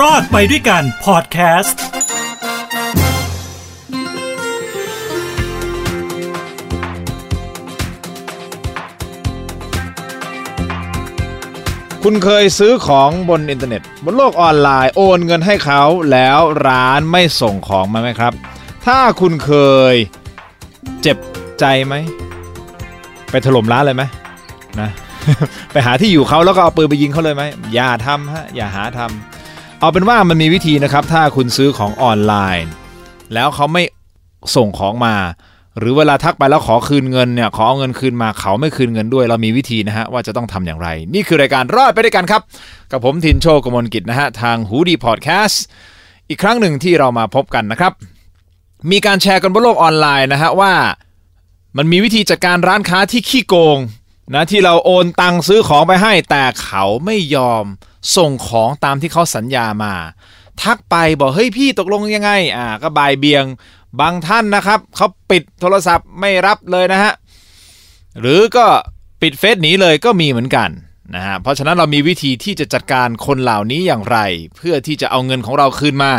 รอดไปด้วยกันพอดแคสต์คุณเคยซื้อของบนอินเทอร์เน็ต บนโลกออนไลน์โอนเงินให้เขาแล้วร้านไม่ส่งของมาไหมครับ ถ้าคุณเคยเจ็บใจไหม ไปถล่มร้านเลยไหมนะ ไปหาที่อยู่เขาแล้วก็เอาปืนไปยิงเขาเลยไหมอย่าทำฮะอย่าหาทำ เอาเป็นว่ามันมีวิธีนะครับ ถ้าคุณซื้อของออนไลน์ แล้วเขาไม่ส่งของมา หรือเวลาทักไปแล้วขอคืนเงินเนี่ยขอเอาเงินคืนมาเขาไม่คืนเงินด้วย เรามีวิธีนะฮะว่าจะต้องทำอย่างไร นี่คือรายการรอดไปด้วยกันครับ กับผมทินโชกมลกิจนะฮะทางหูดีพอดแคสต์อีกครั้งหนึ่งที่เรามาพบกันนะครับ มีการแชร์กันบนโลกออนไลน์นะฮะว่ามันมีวิธีจัดการร้านค้าที่ขี้โกงนะที่เราโอนตังค์ซื้อของไปให้แต่เขาไม่ยอม ส่งของตามที่เขาสัญญามา ทักไปบอกเฮ้ยพี่ตกลงยังไงอ่าก็บายเบียงบางท่านนะครับเขาปิดโทรศัพท์ไม่รับเลยนะฮะหรือก็ปิดเฟซหนีเลยก็มีเหมือนกันนะฮะเพราะฉะนั้นเรามีวิธีที่จะจัดการคนเหล่านี้อย่างไร เพื่อที่จะเอาเงินของเราคืนมา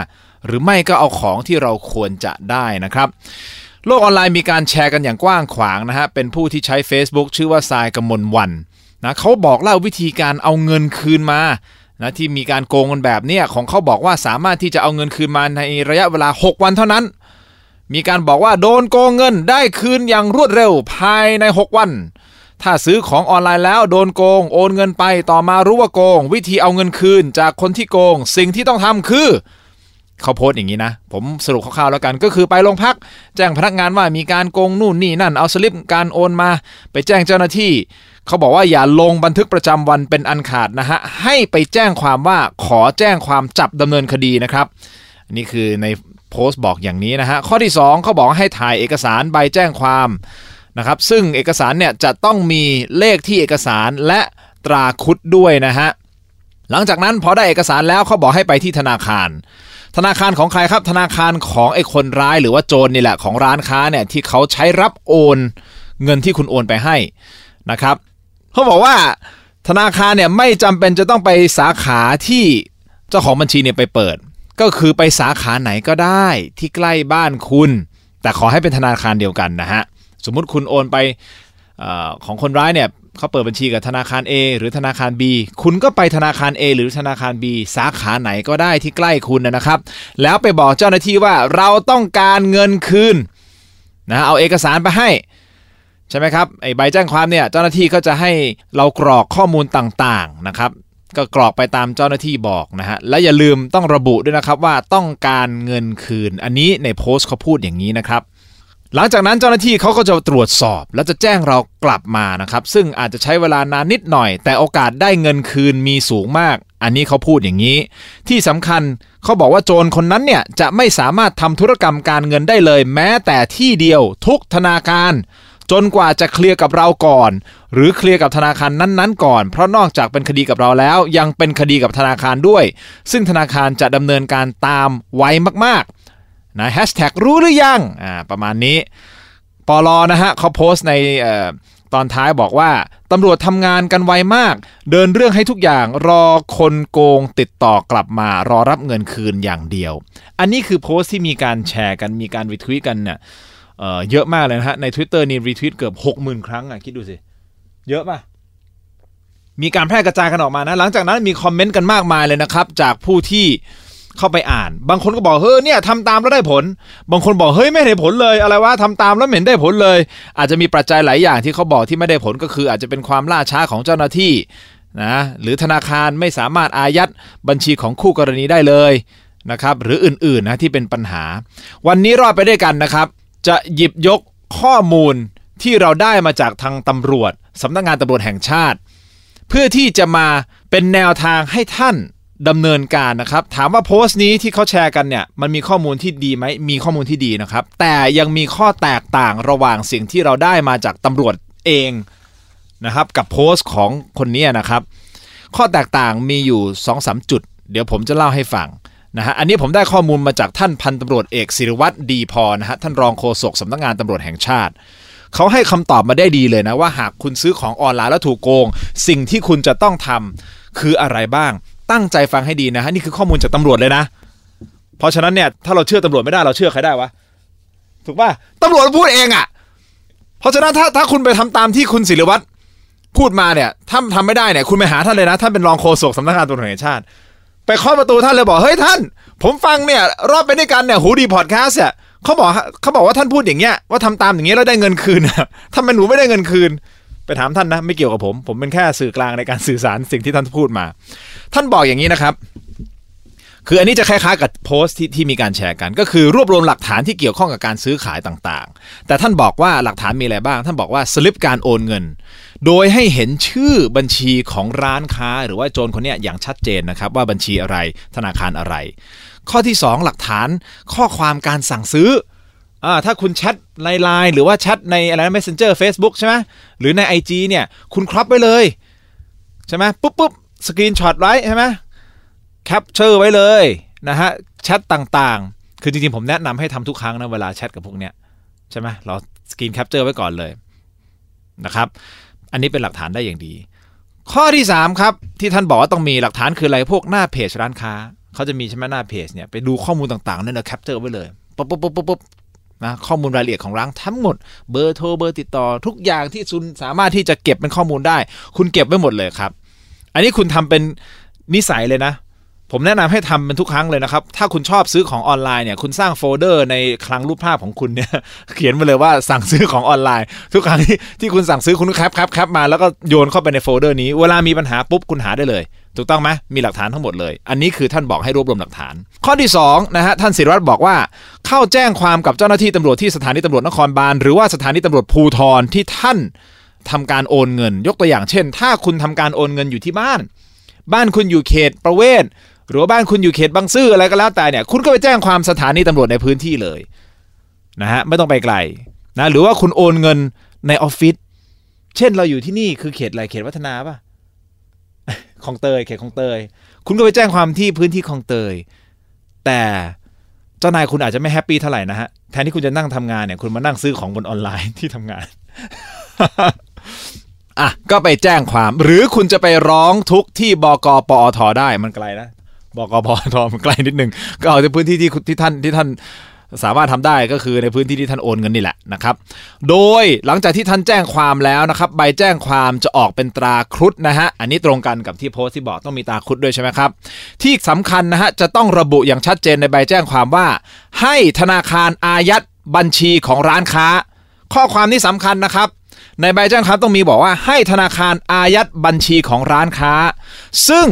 หรือไม่ก็เอาของที่เราควรจะได้นะครับ โลกออนไลน์มีการแชร์กันอย่างกว้างขวางนะฮะเป็นผู้ที่ใช้ Facebook ชื่อว่าทรายกมลวันนะเขาบอกเล่าวิธีการเอาเงินคืนมา นะที่มีการโกงกันแบบเนี้ยของเขาบอกว่าสามารถที่จะเอาเงินคืนมาในระยะเวลา 6 วันเท่านั้น มีการบอกว่าโดนโกงเงินได้คืนอย่างรวดเร็วภายใน 6 วัน ถ้าซื้อของออนไลน์แล้วโดนโกง โอนเงินไปต่อมารู้ว่าโกง วิธีเอาเงินคืนจากคนที่โกง สิ่งที่ต้องทำคือ เขาโพสต์อย่างนี้นะ ผมสรุปคร่าวๆแล้วกันก็คือไปโรงพัก แจ้งพนักงานว่ามีการโกงนู่นนี่นั่นเอาสลิปการโอนมา ไปแจ้งเจ้าหน้าที่ เขาบอกว่าอย่าลงบันทึกประจำวันเป็นอันขาดนะฮะ ให้ไปแจ้งความว่าขอแจ้งความจับดำเนินคดีนะครับนนี้คือในโพสต์บอกอย่างนี้นะฮะ ข้อที่ 2 เขาบอกให้ถ่ายเอกสารใบแจ้งความนะครับ ซึ่งเอกสารเนี่ยจะต้องมีเลขที่เอกสารและตราคุดด้วยนะฮะหลังจากนั้นพอได้เอกสารแล้วเขาบอกให้ไปที่ธนาคาร ธนาคารของใครครับ ธนาคารของไอ้คนร้ายหรือว่าโจรนี่แหละของร้านค้าเนี่ยที่เขาใช้รับโอนเงินที่คุณโอนไปให้นะครับเขาบอกว่าธนาคารเนี่ยไม่จำเป็นจะต้องไปสาขาที่เจ้าของบัญชีเนี่ยไปเปิด ก็คือไปสาขาไหนก็ได้ที่ใกล้บ้านคุณ แต่ขอให้เป็นธนาคารเดียวกันนะฮะสมมุติคุณโอนไปออของคนร้ายเนี่ย เขาเปิดบัญชีกับธนาคาร A หรือธนาคาร B คุณก็ไปธนาคาร A หรือธนาคาร B สาขาไหนก็ได้ที่ใกล้คุณนะครับ แล้วไปบอกเจ้าหน้าที่ว่าเราต้องการเงินคืนนะเอาเอกสารไปให้ใช่ไหมครับไอใบแจ้งความเนี่ยเจ้าหน้าที่ก็จะให้เรากรอกข้อมูลต่างๆนะครับ ก็กรอกไปตามเจ้าหน้าที่บอกนะฮะและอย่าลืมต้องระบุด้วยนะครับว่าต้องการเงินคืน อันนี้ในโพสต์เขาพูดอย่างนี้นะครับ หลังจากนั้นเจ้าหน้าที่เขาก็จะตรวจสอบ แล้วจะแจ้งเรากลับมานะครับ ซึ่งอาจจะใช้เวลานานนิดหน่อย แต่โอกาสได้เงินคืนมีสูงมาก อันนี้เขาพูดอย่างนี้ ที่สำคัญเขาบอกว่าโจรคนนั้นเนี่ยจะไม่สามารถทำธุรกรรมการเงินได้เลย แม้แต่ที่เดียวทุกธนาคารจนกว่าจะเคลียร์กับเราก่อน หรือเคลียร์กับธนาคารนั้นๆ ก่อน เพราะนอกจากเป็นคดีกับเราแล้ว ยังเป็นคดีกับธนาคารด้วย ซึ่งธนาคารจะดำเนินการตามไวมากๆ นะแฮชแท็กรู้หรือยังอ่าประมาณนี้ปลอนะฮะเขาโพสต์ในอตอนท้ายบอกว่าตำรวจทำงานกันไวมาก เดินเรื่องให้ทุกอย่างรอคนโกงติดต่อกลับมารอรับเงินคืนอย่างเดียว อันนี้คือโพสต์ที่มีการแชร์กันมีการรีทวีตกันเนี่ยเอ่อเยอะมากเลยนะฮะ ใน Twitter นี่รีทวีตเกือบ 60,000 ครั้งอะคิดดูสิ เยอะป่ะ มีการแพร่กระจายกันออกมานะ หลังจากนั้นมีคอมเมนต์กันมากมายเลยนะครับ จากผู้ที่ เข้าไปอ่าน บางคนก็บอกเฮ้ยเนี่ยทำตามแล้วได้ผล บางคนบอกเฮ้ยไม่เห็นผลเลย อะไรวะทำตามแล้วเห็นได้ผลเลย อาจจะมีปัจจัยหลายอย่างที่เขาบอกที่ไม่ได้ผลก็คือ อาจจะเป็นความล่าช้าของเจ้าหน้าที่นะหรือธนาคารไม่สามารถอายัดบัญชีของคู่กรณีได้เลยนะครับหรืออื่นๆนะที่เป็นปัญหา วันนี้รอดไปด้วยกันนะครับ จะหยิบยกข้อมูลที่เราได้มาจากทางตำรวจสำนักงานตำรวจแห่งชาติ เพื่อที่จะมาเป็นแนวทางให้ท่าน ดำเนินการนะครับ ถามว่าโพสต์นี้ที่เขาแชร์กันเนี่ยมันมีข้อมูลที่ดีไหมมีข้อมูลที่ดีนะครับ แต่ยังมีข้อแตกต่างระหว่างสิ่งที่เราได้มาจากตำรวจเองนะครับ กับโพสต์ของคนนี้นะครับ ข้อแตกต่างมีอยู่2อสจุด เดี๋ยวผมจะเล่าให้ฟังนะฮะอันนี้ผมได้ข้อมูลมาจากท่านพันตำรวจเอกศิริวัตรดีพอนะฮะท่านรองโฆษกสำนักงานตำรวจแห่งชาติเขาให้คำตอบมาได้ดีเลยนะว่าหากคุณซื้อของออนไลน์แล้วถูกโกง สิ่งที่คุณจะต้องทำคืออะไรบ้าง ตั้งใจฟังให้ดีนะฮะนี่คือข้อมูลจากตำรวจเลยนะ เพราะฉะนั้นเนี่ยถ้าเราเชื่อตำรวจไม่ได้เราเชื่อใครได้วะถูกป่ะตำรวจพูดเองอะ่ะ เพราะฉะนั้นถ้าถ้าคุณไปทำตามที่คุณศิริวัตรพูดมาเนี่ยถ้าทำไม่ได้เนี่ยคุณไปหาท่านเลยนะท่านเป็นรองโฆษกสำนักงานตำรวจแห่งชาติ ไปเคาะประตูท่านเลยบอกเฮ้ยท่าน ผมฟังเนี่ยรอบไปด้วยกันเนี่ยหูดีพอดแคสต์เนี่ยเขาบอกเขาบอกว่าท่านพูดอย่างเงี้ยว่าทำตามอย่างเงี้ยแล้วได้เงินคืนทำไมหนูไม่ได้เงินคืน ไปถามท่านนะ ไม่เกี่ยวกับผม ผมเป็นแค่สื่อกลางในการสื่อสารสิ่งที่ท่านพูดมา ท่านบอกอย่างนี้นะครับ คืออันนี้จะคล้ายๆกับโพสต์ที่ที่มีการแชร์กัน ก็คือรวบรวมหลักฐานที่เกี่ยวข้องกับการซื้อขายต่างๆ แต่ท่านบอกว่าหลักฐานมีอะไรบ้าง ท่านบอกว่าสลิปการโอนเงิน โดยให้เห็นชื่อบัญชีของร้านค้า หรือว่าโจรคนนี้อย่างชัดเจนนะครับ ว่าบัญชีอะไรธนาคารอะไร ข้อที่ 2 หลักฐานข้อความการสั่งซื้อ อ่าถ้าคุณแชทในไลน์หรือว่าแชทในอะไรนะ messenger Facebook ใช่ไหมหรือใน IG เนี่ย คุณ crop ไว้เลยใช่ไหมปุ๊บปุ๊บ screenshot ไว้ใช่ไหม capture ไว้เลยนะฮะแชทต่างๆ คือจริงๆ ผมแนะนำให้ทำทุกครั้งนะเวลาแชทกับพวกเนี้ยใช่ไหมเรา screen capture ไว้ก่อนเลยนะครับ อันนี้เป็นหลักฐานได้อย่างดี ข้อที่ 3 ครับ ที่ท่านบอกว่าต้องมีหลักฐานคืออะไรพวกหน้าเพจร้านค้าเขาจะมีใช่ไหมหน้าเพจเนี่ยไปดูข้อมูลต่างๆนั่นนะ capture ไว้เลยปุ๊บปุ๊บปุ๊บปุ๊บ นะข้อมูลรายละเอียดของร้านทั้งหมดเบอร์โทรเบอร์ติดต่อ ทุกอย่างที่คุณสามารถที่จะเก็บเป็นข้อมูลได้ คุณเก็บไว้หมดเลยครับ อันนี้คุณทำเป็นนิสัยเลยนะ ผมแนะนำให้ทำเป็นทุกครั้งเลยนะครับ ถ้าคุณชอบซื้อของออนไลน์เนี่ย คุณสร้างโฟลเดอร์ในคลังรูปภาพของคุณเนี่ย เขียนมาเลยว่าสั่งซื้อของออนไลน์ ทุกครั้งที่ที่คุณสั่งซื้อคุณแคปแคปแคปมาแล้วก็โยนเข้าไปในโฟลเดอร์นี้ เวลามีปัญหาปุ๊บคุณหาได้เลย ถูกต้องไหมมีหลักฐานทั้งหมดเลย อันนี้คือท่านบอกให้รวบรวมหลักฐาน ข้อที่2นะฮะท่านศิริวัตรบอกว่า เข้าแจ้งความกับเจ้าหน้าที่ตำรวจที่สถานีตำรวจนครบาลหรือว่าสถานีตำรวจภูธรที่ท่านทำการโอนเงิน ยกตัวอย่างเช่น ถ้าคุณทำการโอนเงินอยู่ที่บ้าน บ้านคุณอยู่เขตประเวศ หรือว่าบ้านคุณอยู่เขตบางซื่ออะไรก็แล้วแต่เนี่ย คุณก็ไปแจ้งความสถานีตำรวจในพื้นที่เลยนะฮะไม่ต้องไปไกลนะหรือว่าคุณโอนเงินในออฟฟิศเช่นเราอยู่ที่นี่คือเขตอะไรเขตวัฒนาป่ะคลองเตยเขตคลองเตย คุณก็ไปแจ้งความที่พื้นที่คลองเตย แต่เจ้านายคุณอาจจะไม่ happy เท่าไหร่นะฮะแทนที่คุณจะนั่งทำงานเนี่ยคุณมานั่งซื้อของบนออนไลน์ที่ทำงานอะก็ไปแจ้งความ หรือคุณจะไปร้องทุกข์ที่บกปอทได้มันไกลนะ บกปอทมันไกลนิดนึงก็เอาในพื้นที่ที่ที่ท่านที่ท่านสามารถทำได้ก็คือในพื้นที่ที่ท่านโอนเงินนี่แหละนะครับ โดยหลังจากที่ท่านแจ้งความแล้วนะครับ ใบแจ้งความจะออกเป็นตราครุฑนะฮะ อันนี้ตรงกันกับที่โพสต์ที่บอกต้องมีตราครุฑด้วยใช่ไหมครับ ที่สำคัญนะฮะจะต้องระบุอย่างชัดเจนในใบแจ้งความว่า ให้ธนาคารอายัดบัญชีของร้านค้า ข้อความนี้สำคัญนะครับ ในใบแจ้งความต้องมีบอกว่าให้ธนาคารอายัดบัญชีของร้านค้า ซึ่ง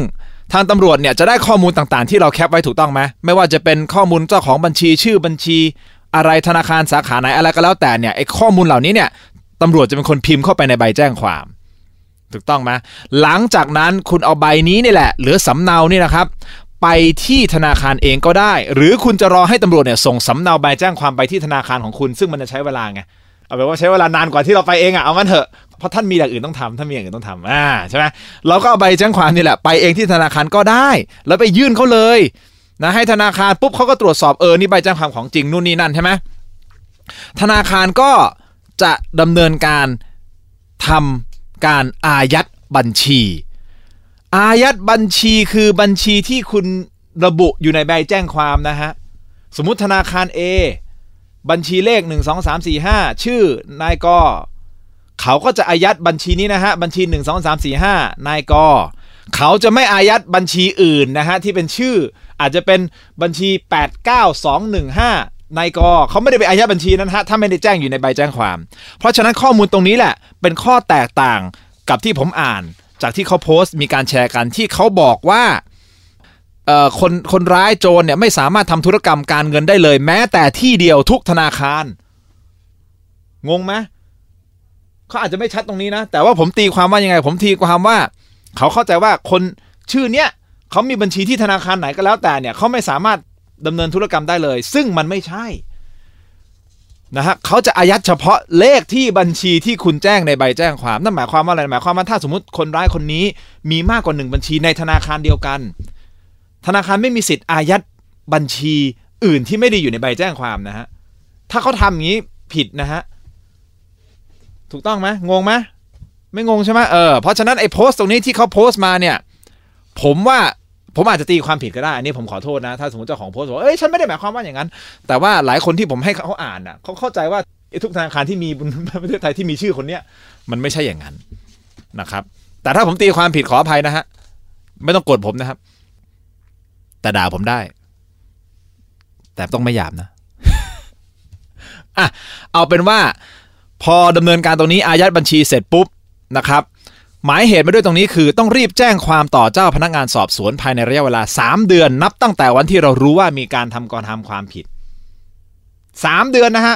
ทางตำรวจเนี่ยจะได้ข้อมูลต่างๆ ที่เราแคปไว้ถูกต้องไหมไม่ว่าจะเป็นข้อมูลเจ้าของบัญชีชื่อบัญชี อะไรธนาคารสาขาไหนอะไรก็แล้วแต่เนี่ยไอ้ข้อมูลเหล่านี้เนี่ยตำรวจจะเป็นคนพิมพ์เข้าไปในใบแจ้งความ ถูกต้องไหมหลังจากนั้นคุณเอาใบนี้นี่แหละ หรือสำเนานี่นะครับ ไปที่ธนาคารเองก็ได้ หรือคุณจะรอให้ตำรวจเนี่ยส่งสำเนาใบแจ้งความไปที่ธนาคารของคุณ ซึ่งมันจะใช้เวลาไงเอาเป็นว่าใช้เวลานานกว่าที่เราไปเองอะเอางั้นเถอะ เพราะท่านมีอย่างอื่นต้องทำท่านมีอย่างอื่นต้องทำอ่าใช่ไหมเราก็เอาใบแจ้งความนี่แหละไปเองที่ธนาคารก็ได้ แล้วไปยื่นเขาเลยนะให้ธนาคารปุ๊บเขาก็ตรวจสอบเออนี่ใบแจ้งความของจริงนู่นนี่นั่นใช่ไหมธนาคารก็จะดำเนินการทำการอายัดบัญชี อายัดบัญชีคือบัญชีที่คุณระบุอยู่ในใบแจ้งความนะฮะสมมุติธนาคาร A บัญชีเลข 1 2 3 4 5 ชื่อนายก เขาก็จะอายัดบัญชีนี้นะฮะบัญชี 1 2 3 4 5นายกเขาจะไม่อายัดบัญชีอื่นนะฮะที่เป็นชื่ออาจจะเป็นบัญชี 89215นายกเขาไม่ได้ไปอายัดบัญชีนั้นฮะถ้าไม่ได้แจ้งอยู่ในใบแจ้งความ เพราะฉะนั้นข้อมูลตรงนี้แหละ เป็นข้อแตกต่างกับที่ผมอ่าน จากที่เขาโพสต์มีการแชร์กันที่เขาบอกว่าคนคนร้ายโจรเนี่ยไม่สามารถทำธุรกรรมการเงินได้เลย แม้แต่ที่เดียวทุกธนาคาร งงไหม เขาอาจจะไม่ชัดตรงนี้นะ แต่ว่าผมตีความว่ายังไง ผมตีความว่า เขาเข้าใจว่าคนชื่อเนี้ยเขามีบัญชีที่ธนาคารไหนก็แล้วแต่เนี่ยเขาไม่สามารถดำเนินธุรกรรมได้เลย ซึ่งมันไม่ใช่นะฮะเขาจะอายัดเฉพาะเลขที่บัญชีที่คุณแจ้งในใบแจ้งความนั่นหมายความว่าอะไรหมายความว่าถ้าสมมติคนร้ายคนนี้มีมากกว่าหนึ่งบัญชีในธนาคารเดียวกัน ธนาคารไม่มีสิทธิ์อายัดบัญชีอื่นที่ไม่ได้อยู่ในใบแจ้งความนะฮะถ้าเขาทำอย่างนี้ผิดนะฮะ ถูกต้องไหมงงไหมไม่งงใช่ไหมเออเพราะฉะนั้นไอ้โพสต์ตรงนี้ที่เขาโพสต์มาเนี่ย ผมว่าผมอาจจะตีความผิดก็ได้อันนี้ผมขอโทษนะ ถ้าสมมติเจ้าของโพสต์บอกเอ้ยฉันไม่ได้หมายความว่าอย่างนั้น แต่ว่าหลายคนที่ผมให้เขาอ่านอะเขาเข้าใจว่าทุกธนาคารที่มีบนประเทศไทยที่มีชื่อคนเนี้ยมันไม่ใช่อย่างนั้นนะครับ แต่ถ้าผมตีความผิดขออภัยนะฮะไม่ต้องโกรธผมนะครับ แต่ด่าผมได้ แต่ต้องไม่หยาบนะอะเอาเป็นว่า พอดำเนินการตรงนี้อายัดบัญชีเสร็จปุ๊บนะครับหมายเหตุมาด้วยตรงนี้คือต้องรีบแจ้งความต่อเจ้าพนักงานสอบสวนภายในระยะเวลา 3 เดือนนับตั้งแต่วันที่เรารู้ว่ามีการทำกรทำความผิด 3 เดือนนะฮะ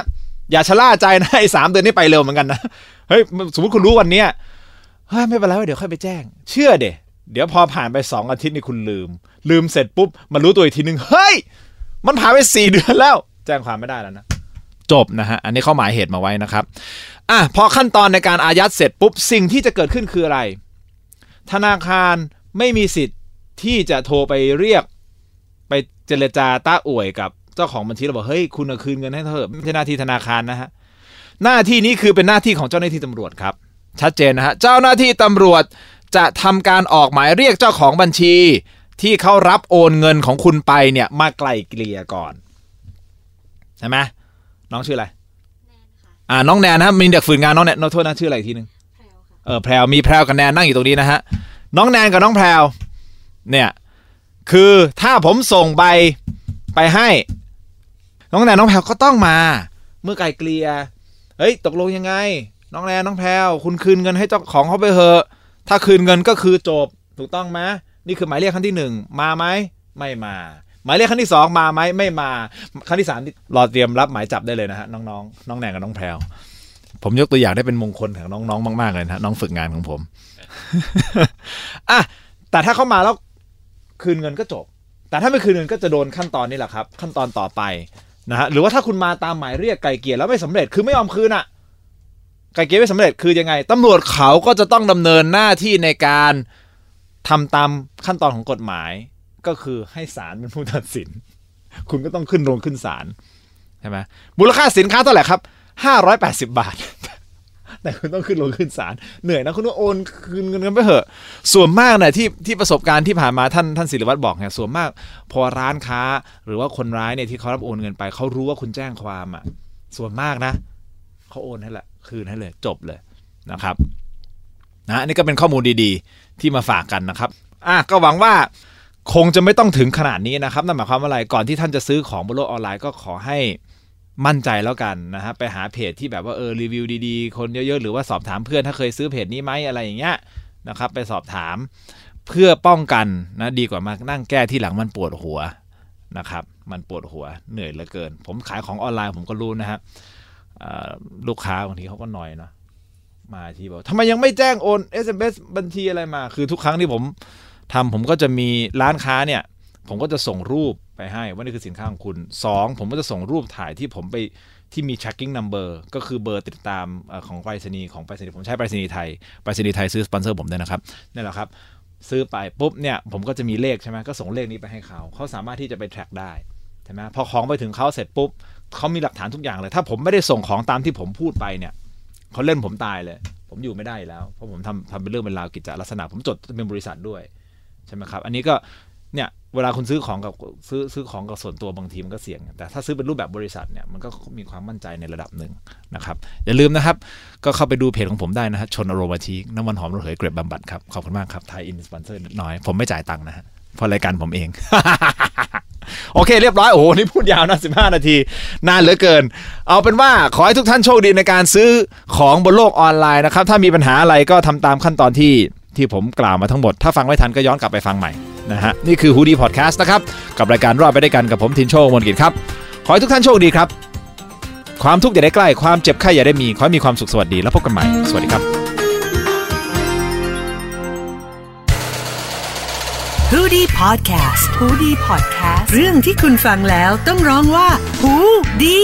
อย่าชะล่าใจนะไอ้สามเดือนนี้ไปเร็วเหมือนกันนะเฮ้ยสมมติคุณรู้วันเนี้ยเฮ้ยไม่เป็นไรเดี๋ยวค่อยไปแจ้ง เชื่อเดเดี๋ยวพอผ่านไปสองอาทิตย์นี่คุณลืม ลืมเสร็จปุ๊บมารู้ตัวอีกทีนึงเฮ้ยมันผ่านไปสี่เดือนแล้ว แจ้งความไม่ได้แล้วนะ จบนะฮะอันนี้เขาหมายเหตุมาไว้นะครับอะพอขั้นตอนในการอายัดเสร็จปุ๊บสิ่งที่จะเกิดขึ้นคืออะไร ธนาคารไม่มีสิทธิ์ที่จะโทรไปเรียก ไปเจรจาต้าอวยกับเจ้าของบัญชีเราบอกเฮ้ยคุณเอาคืนเงินให้เถอะไม่ใช่หน้าที่ธนาคารนะฮะหน้าที่นี้คือเป็นหน้าที่ของเจ้าหน้าที่ตำรวจครับ ชัดเจนนะฮะเจ้าหน้าที่ตำรวจจะทำการออกหมายเรียกเจ้าของบัญชี ที่เขารับโอนเงินของคุณไปเนี่ยมาไกล่เกลี่ยก่อนใช่ไหม น้องชื่ออะไรอ่าน้องแนนนะมีเด็กฝึกงานน้องแนนน้องโทษนะชื่ออะไรอีกทีหนึงเออแพรวมีแพรวกับแนนนั่งอยู่ตรงนี้นะฮะน้องแนนกับน้องแพรวเนี่ยคือถ้าผมส่งใบไปให้ น้องแนนน้องแพรวก็ต้องมา เมื่อไกลเกลี่ยเฮ้ยตกลงยังไง น้องแนนน้องแพรวคุณคืนเงินให้เจ้าของเขาไปเถอะ ถ้าคืนเงินก็คือจบถูกต้องไหมนี่คือหมายเรียกครั้งที่หนึ่งมาไหมไม่มา หมายเรียกครั้งที่สองมาไหมไม่มา ครั้งที่สามรอเตรียมรับหมายจับได้เลยนะฮะน้องๆ น้องแนนกับน้องแพรวผมยกตัวอย่างได้เป็นมงคลของน้องๆมากๆเลยนะน้องฝึกงานของผมอะแต่ถ้าเขามาแล้วคืนเงินก็จบ แต่ถ้าไม่คืนเงินก็จะโดนขั้นตอนนี้แหละครับ ขั้นตอนต่อไปนะฮะหรือว่าถ้าคุณมาตามหมายเรียกไกลเกลี่ยแล้วไม่สำเร็จคือไม่ยอมคืนอะไกลเกลี่ยไม่สำเร็จคือยังไงตำรวจเขาก็จะต้องดำเนินหน้าที่ในการทำตามขั้นตอนของกฎหมาย ก็คือให้ศาลเป็นผู้ตัดสิน คุณก็ต้องขึ้นโรงขึ้นศาลใช่ไหมมูลค่าสินค้าเท่าไหร่ครับห้าร้อยแปดสิบบาท แต่คุณต้องขึ้นโรงขึ้นศาลเหนื่อยนะคุณต้องโอนคืนเงินกันไปเถอะ ส่วนมากเนี่ยที่ที่ประสบการณ์ที่ผ่านมาท่านท่านศิริวัตรบอกเนี่ยส่วนมาก พอร้านค้าหรือว่าคนร้ายเนี่ยที่เขารับโอนเงินไปเขารู้ว่าคุณแจ้งความอะ ส่วนมากนะเขาโอนให้ละคืนให้เลยจบเลยนะครับนะนนี้ก็เป็นข้อมูลดีๆ ที่มาฝากกันนะครับ อะก็หวังว่า คงจะไม่ต้องถึงขนาดนี้นะครับนั่นหมายความว่าอะไรก่อนที่ท่านจะซื้อของบนโลกออนไลน์ก็ขอให้มั่นใจแล้วกันนะฮะไปหาเพจที่แบบว่าเออรีวิวดีๆ คนเยอะๆ หรือว่าสอบถามเพื่อนถ้าเคยซื้อเพจนี้ไหมอะไรอย่างเงี้ยนะครับไปสอบถามเพื่อป้องกันนะดีกว่ามานั่งแก้ที่หลังมันปวดหัวนะครับมันปวดหัวเหนื่อยเหลือเกิน ผมขายของออนไลน์ผมก็รู้นะฮะลูกค้าบางทีเขาก็หน่อยเนาะมาที่บอกทำไมยังไม่แจ้งโอน SMS บัญชีอะไรมา คือทุกครั้งที่ผม ทำผมก็จะมีร้านค้าเนี่ย ผมก็จะส่งรูปไปให้ว่านี่คือสินค้าของคุณ 2 ผมก็จะส่งรูปถ่ายที่ผมไปที่มี tracking number ก็คือเบอร์ติดตามของไปรษณีย์ของไปรษณีย์ผมใช้ไปรษณีย์ไทยไปรษณีย์ไทยซื้อสปอนเซอร์ผมด้วยนะครับนี่แหละครับ ซื้อไปปุ๊บเนี่ยผมก็จะมีเลขใช่ไหมก็ส่งเลขนี้ไปให้เขา เขาสามารถที่จะไป track ได้ใช่ไหมพอของไปถึงเขาเสร็จปุ๊บเขามีหลักฐานทุกอย่างเลย ถ้าผมไม่ได้ส่งของตามที่ผมพูดไปเนี่ยเขาเล่นผมตายเลย ผมอยู่ไม่ได้แล้วเพราะผมทำทำเป็นเรื่องเป็นราวกิจลักษณะผมจดเป็นบริษัทด้วย ใช่ไหมครับ อันนี้ก็เนี่ยเวลาคุณซื้อของกับซื้อซื้อของกับส่วนตัวบางทีมันก็เสี่ยง แต่ถ้าซื้อเป็นรูปแบบบริษัทเนี่ยมันก็มีความมั่นใจในระดับหนึ่งนะครับอย่าลืมนะครับ ก็เข้าไปดูเพจของผมได้นะฮะชนอโรมาทีน้ำมันหอมระเหยเกรดบบำบัดครับ ขอบคุณมากครับไทยอินสปอนเซอร์น้อย ผมไม่จ่ายตังค์นะฮะเพราะรายการผมเอง โอเค เรียบร้อย โอ้โห นี่พูดยาวนะ15นาที นานเหลือเกิน เอาเป็นว่าขอให้ทุกท่านโชคดีในการซื้อของบนโลกออนไลน์นะครับ ถ้ามีปัญหาอะไรก็ทำตามขั้นตอนที่ ที่ผมกล่าวมาทั้งหมด ถ้าฟังไม่ทันก็ย้อนกลับไปฟังใหม่นะฮะนี่คือฮูดี้พอดแคสต์นะครับ กับรายการรอดไปด้วยกันกับผมทินโชคมนกิจครับ ขอให้ทุกท่านโชคดีครับ ความทุกข์อย่าได้ใกล้ความเจ็บไข้อย่าได้มี ขอให้มีความสุขสวัสดีแล้วพบกันใหม่สวัสดีครับ h o ดี้พอดแคสต์ฮูดี้พอดแคสต์เรื่องที่คุณฟังแล้วต้องร้องว่าหูดี